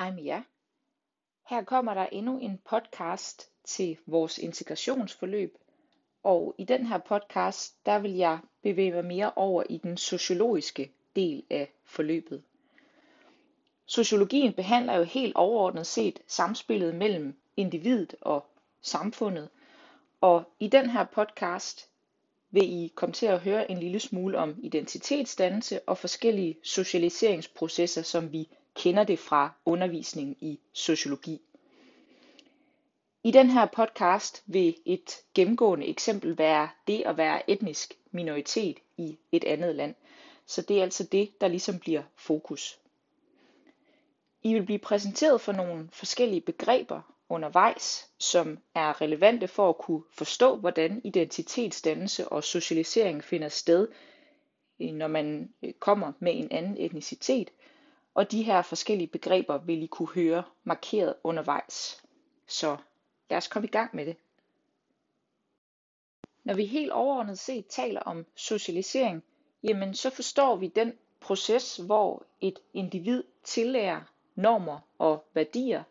Hej med jer. Her kommer der endnu en podcast til vores integrationsforløb. Og i den her podcast, der vil jeg bevæge mig mere over i den sociologiske del af forløbet. Sociologien behandler jo helt overordnet set samspillet mellem individet og samfundet. Og i den her podcast vil I komme til at høre en lille smule om identitetsdannelse og forskellige socialiseringsprocesser, som vi kender det fra undervisningen i sociologi. I den her podcast vil et gennemgående eksempel være det at være etnisk minoritet i et andet land. Så det er altså det, der ligesom bliver fokus. I vil blive præsenteret for nogle forskellige begreber undervejs, som er relevante for at kunne forstå, hvordan identitetsdannelse og socialisering finder sted, når man øh, kommer med en anden etnicitet, og de her forskellige begreber vil I kunne høre markeret undervejs. Så lad os komme i gang med det. Når vi helt overordnet set taler om socialisering, jamen så forstår vi den proces, hvor et individ tillærer normer og værdier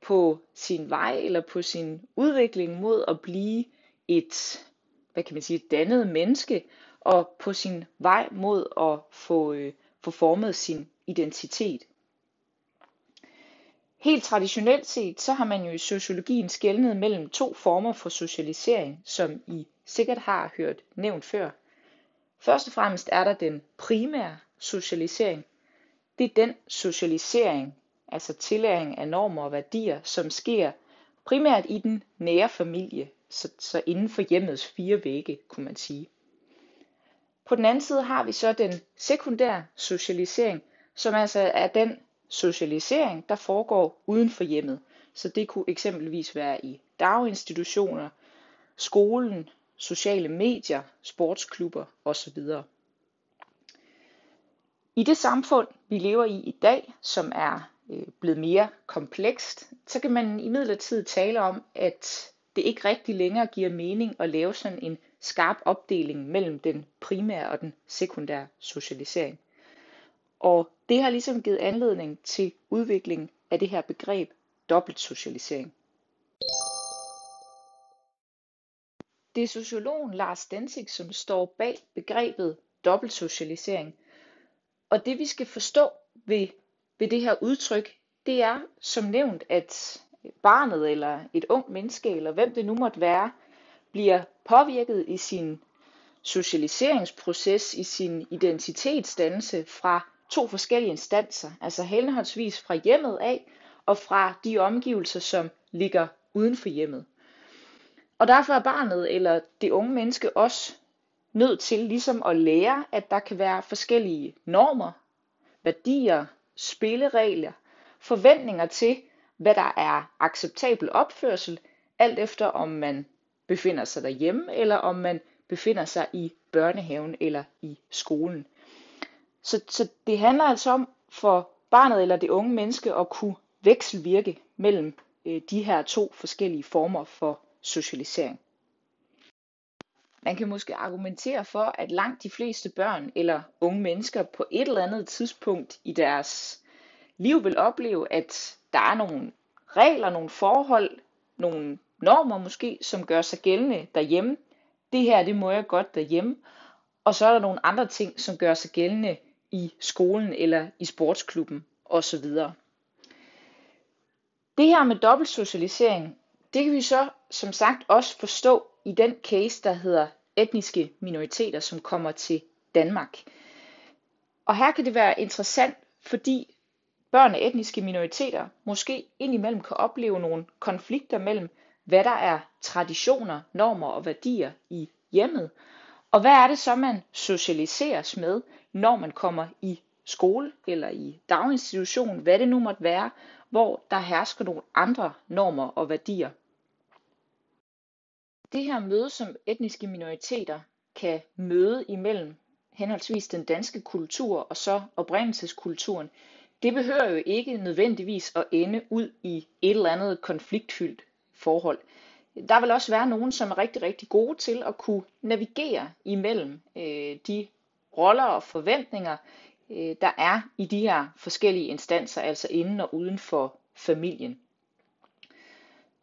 på sin vej eller på sin udvikling mod at blive et, hvad kan man sige, dannet menneske, og på sin vej mod at få, øh, få formet sin identitet. Helt traditionelt set, så har man jo i sociologien skældnet mellem to former for socialisering, som I sikkert har hørt nævnt før. Først og fremmest er der den primære socialisering. Det er den socialisering, altså tillæring af normer og værdier, som sker primært i den nære familie, så, så inden for hjemmets fire vægge, kunne man sige. På den anden side har vi så den sekundære socialisering, som altså er den socialisering, der foregår uden for hjemmet. Så det kunne eksempelvis være i daginstitutioner, skolen, sociale medier, sportsklubber osv. I det samfund, vi lever i i dag, som er øh, blevet mere komplekst, så kan man imidlertid tale om, at det ikke rigtig længere giver mening at lave sådan en skarp opdeling mellem den primære og den sekundære socialisering. Og det har ligesom givet anledning til udviklingen af det her begreb dobbeltsocialisering. Det er sociologen Lars Densig, som står bag begrebet dobbeltsocialisering. Og det vi skal forstå ved, ved det her udtryk, det er som nævnt, at barnet eller et ung menneske, eller hvem det nu måtte være, bliver påvirket i sin socialiseringsproces, i sin identitetsdannelse fra to forskellige instanser, altså henholdsvis fra hjemmet af og fra de omgivelser, som ligger uden for hjemmet. Og derfor er barnet eller det unge menneske også nødt til ligesom at lære, at der kan være forskellige normer, værdier, spilleregler, forventninger til, hvad der er acceptabel opførsel, alt efter om man befinder sig derhjemme, eller om man befinder sig i børnehaven eller i skolen. Så, så det handler altså om for barnet eller det unge menneske at kunne vekselvirke mellem øh, de her to forskellige former for socialisering. Man kan måske argumentere for, at langt de fleste børn eller unge mennesker på et eller andet tidspunkt i deres liv vil opleve, at der er nogle regler, nogle forhold, nogle normer måske, som gør sig gældende derhjemme. Det her, det må jeg godt derhjemme. Og så er der nogle andre ting, som gør sig gældende i skolen eller i sportsklubben osv. Det her med dobbeltsocialisering, det kan vi så som sagt også forstå i den case, der hedder etniske minoriteter, som kommer til Danmark. Og her kan det være interessant, fordi børn af etniske minoriteter måske indimellem kan opleve nogle konflikter mellem, hvad der er traditioner, normer og værdier i hjemmet, og hvad er det så, man socialiseres med, når man kommer i skole eller i daginstitution, hvad det nu måtte være, hvor der hersker nogle andre normer og værdier. Det her møde, som etniske minoriteter kan møde imellem henholdsvis den danske kultur og så oprindelseskulturen, det behøver jo ikke nødvendigvis at ende ud i et eller andet konfliktfyldt forhold. Der vil også være nogen, som er rigtig, rigtig gode til at kunne navigere imellem øh, de roller og forventninger, øh, der er i de her forskellige instanser, altså inden og uden for familien.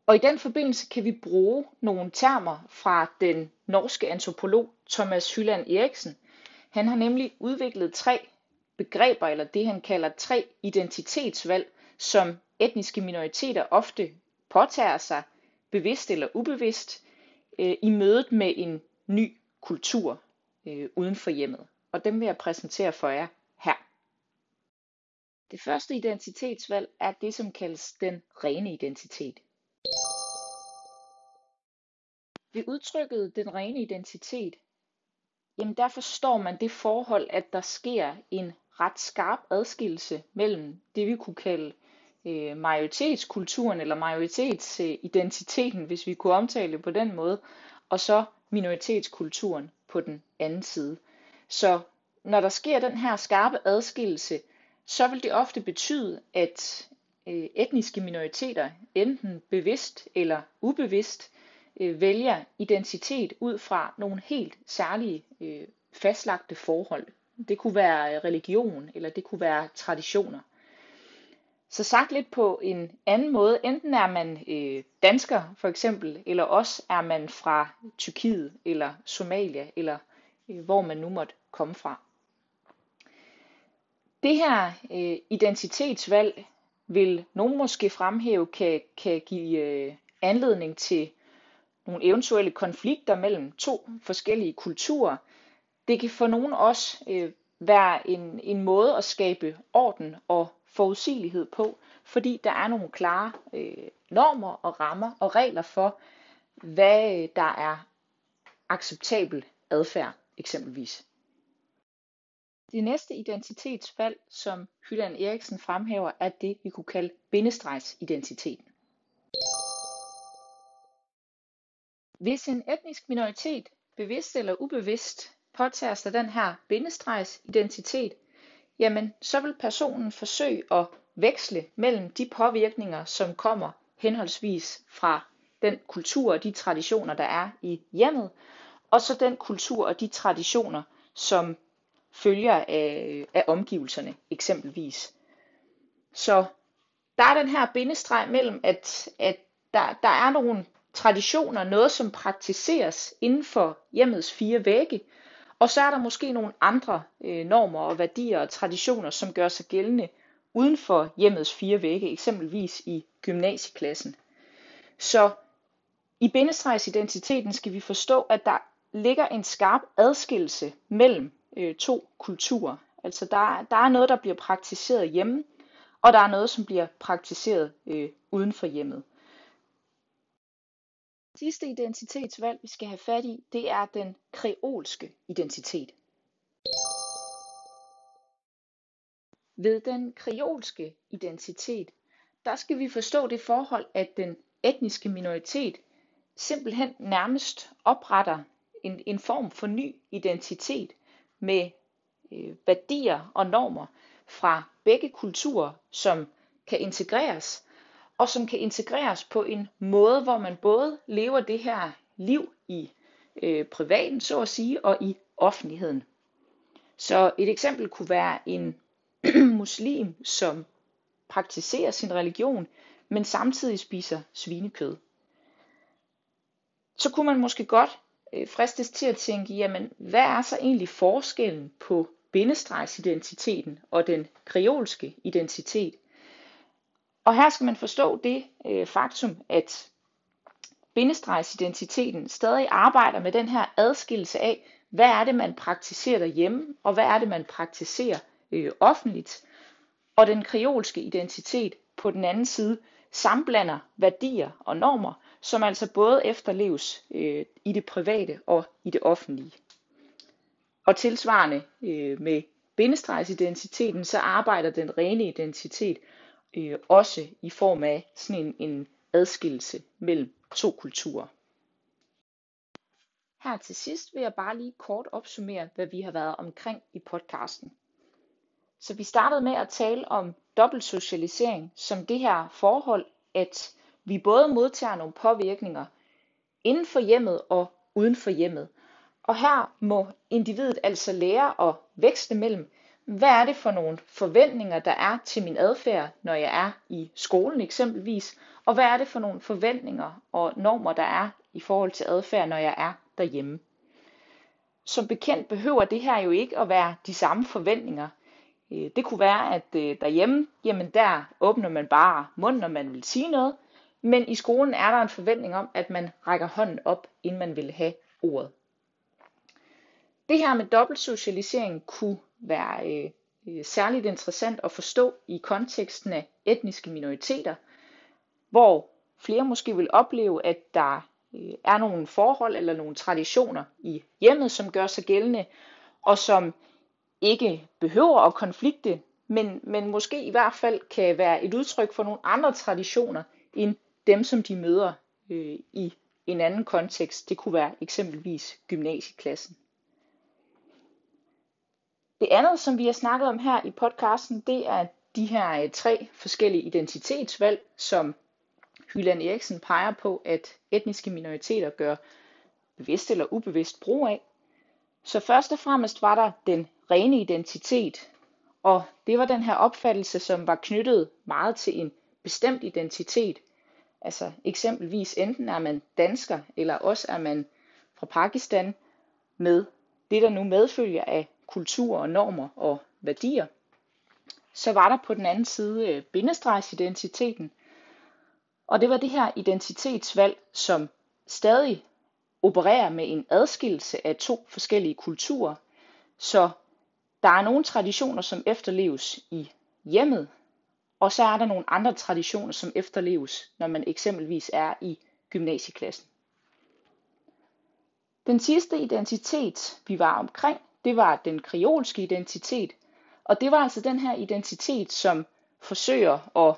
Og i den forbindelse kan vi bruge nogle termer fra den norske antropolog Thomas Hyland Eriksen. Han har nemlig udviklet tre begreber, eller det han kalder tre identitetsvalg, som etniske minoriteter ofte påtager sig, bevidst eller ubevidst, øh, i mødet med en ny kultur øh, uden for hjemmet. Og dem vil jeg præsentere for jer her. Det første identitetsvalg er det, som kaldes den rene identitet. Ved udtrykket den rene identitet, jamen der forstår man det forhold, at der sker en ret skarp adskillelse mellem det, vi kunne kalde øh, majoritetskulturen eller majoritetsidentiteten, hvis vi kunne omtale det på den måde, og så minoritetskulturen på den anden side. Så når der sker den her skarpe adskillelse, så vil det ofte betyde, at øh, etniske minoriteter, enten bevidst eller ubevidst, øh, vælger identitet ud fra nogle helt særlige øh, fastlagte forhold. Det kunne være øh, religion, eller det kunne være traditioner. Så sagt lidt på en anden måde, enten er man øh, dansker for eksempel, eller også er man fra Tyrkiet eller Somalia, eller øh, hvor man nu måtte komme fra. Det her øh, identitetsvalg vil nogen måske fremhæve kan, kan give øh, anledning til nogle eventuelle konflikter mellem to forskellige kulturer. Det kan for nogen også øh, være en, en måde at skabe orden og forudsigelighed på, fordi der er nogle klare øh, normer og rammer og regler for, hvad øh, der er acceptabel adfærd eksempelvis. Det næste identitetsfald, som Hylland Eriksen fremhæver, er det, vi kunne kalde bindestregsidentiteten. Hvis en etnisk minoritet, bevidst eller ubevidst, påtager sig den her bindestregsidentitet, jamen så vil personen forsøge at veksle mellem de påvirkninger, som kommer henholdsvis fra den kultur og de traditioner, der er i hjemmet, og så den kultur og de traditioner, som følger af, af omgivelserne eksempelvis. Så der er den her bindestreg mellem, at, at der, der er nogle traditioner, noget som praktiseres inden for hjemmets fire vægge, og så er der måske nogle andre øh, normer og værdier og traditioner, som gør sig gældende uden for hjemmets fire vægge, eksempelvis i gymnasieklassen. Så i bindestregsidentiteten skal vi forstå, at der ligger en skarp adskillelse mellem øh, to kulturer. Altså der, der er noget, der bliver praktiseret hjemme, og der er noget, som bliver praktiseret øh, uden for hjemmet. Sidste identitetsvalg, vi skal have fat i, det er den kreolske identitet. Ved den kreolske identitet, der skal vi forstå det forhold, at den etniske minoritet simpelthen nærmest opretter en, en form for ny identitet med øh, værdier og normer fra begge kulturer, som kan integreres, og som kan integreres på en måde, hvor man både lever det her liv i øh, privaten, så at sige, og i offentligheden. Så et eksempel kunne være en muslim, som praktiserer sin religion, men samtidig spiser svinekød. Så kunne man måske godt øh, fristes til at tænke, jamen hvad er så egentlig forskellen på bindestregsidentiteten og den kreolske identitet? Og her skal man forstå det øh, faktum, at bindestregsidentiteten stadig arbejder med den her adskillelse af, hvad er det, man praktiserer derhjemme, og hvad er det, man praktiserer øh, offentligt. Og den kreolske identitet på den anden side samblander værdier og normer, som altså både efterleves øh, i det private og i det offentlige. Og tilsvarende øh, med bindestregsidentiteten, så arbejder den rene identitet øh, også i form af sådan en, en adskillelse mellem to kulturer. Her til sidst vil jeg bare lige kort opsummere, hvad vi har været omkring i podcasten. Så vi startede med at tale om dobbeltsocialisering som det her forhold, at vi både modtager nogle påvirkninger inden for hjemmet og uden for hjemmet. Og her må individet altså lære at vækste mellem, hvad er det for nogle forventninger, der er til min adfærd, når jeg er i skolen eksempelvis, og hvad er det for nogle forventninger og normer, der er i forhold til adfærd, når jeg er derhjemme. Som bekendt behøver det her jo ikke at være de samme forventninger. Øh, det kunne være, at øh, derhjemme, jamen der åbner man bare munden, når man vil sige noget, men i skolen er der en forventning om, at man rækker hånden op, inden man vil have ordet. Det her med dobbeltsocialisering kunne være øh, særligt interessant at forstå i konteksten af etniske minoriteter, hvor flere måske vil opleve, at der øh, er nogle forhold eller nogle traditioner i hjemmet, som gør sig gældende, og som ikke behøver at konflikte, men, men måske i hvert fald kan være et udtryk for nogle andre traditioner end dem, som de møder øh, i en anden kontekst. Det kunne være eksempelvis gymnasieklassen. Det andet, som vi har snakket om her i podcasten, det er de her øh, tre forskellige identitetsvalg, som Hyland Eriksen peger på, at etniske minoriteter gør bevidst eller ubevidst brug af. Så først og fremmest var der den rene identitet, og det var den her opfattelse, som var knyttet meget til en bestemt identitet. Altså eksempelvis enten er man dansker, eller også er man fra Pakistan med det, der nu medfølger af kultur og normer og værdier. Så var der på den anden side øh, bindestregsidentiteten, og det var det her identitetsvalg, som stadig opererer med en adskillelse af to forskellige kulturer. Så der er nogle traditioner, som efterleves i hjemmet, og så er der nogle andre traditioner, som efterleves, når man eksempelvis er i gymnasieklassen. Den sidste identitet, vi var omkring, det var den kreolske identitet, og det var altså den her identitet, som forsøger at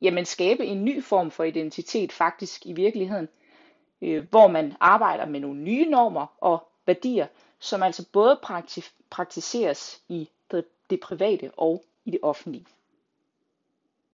jamen, skabe en ny form for identitet faktisk i virkeligheden, øh, hvor man arbejder med nogle nye normer og værdier, som altså både praktiseres i det, det private og i det offentlige.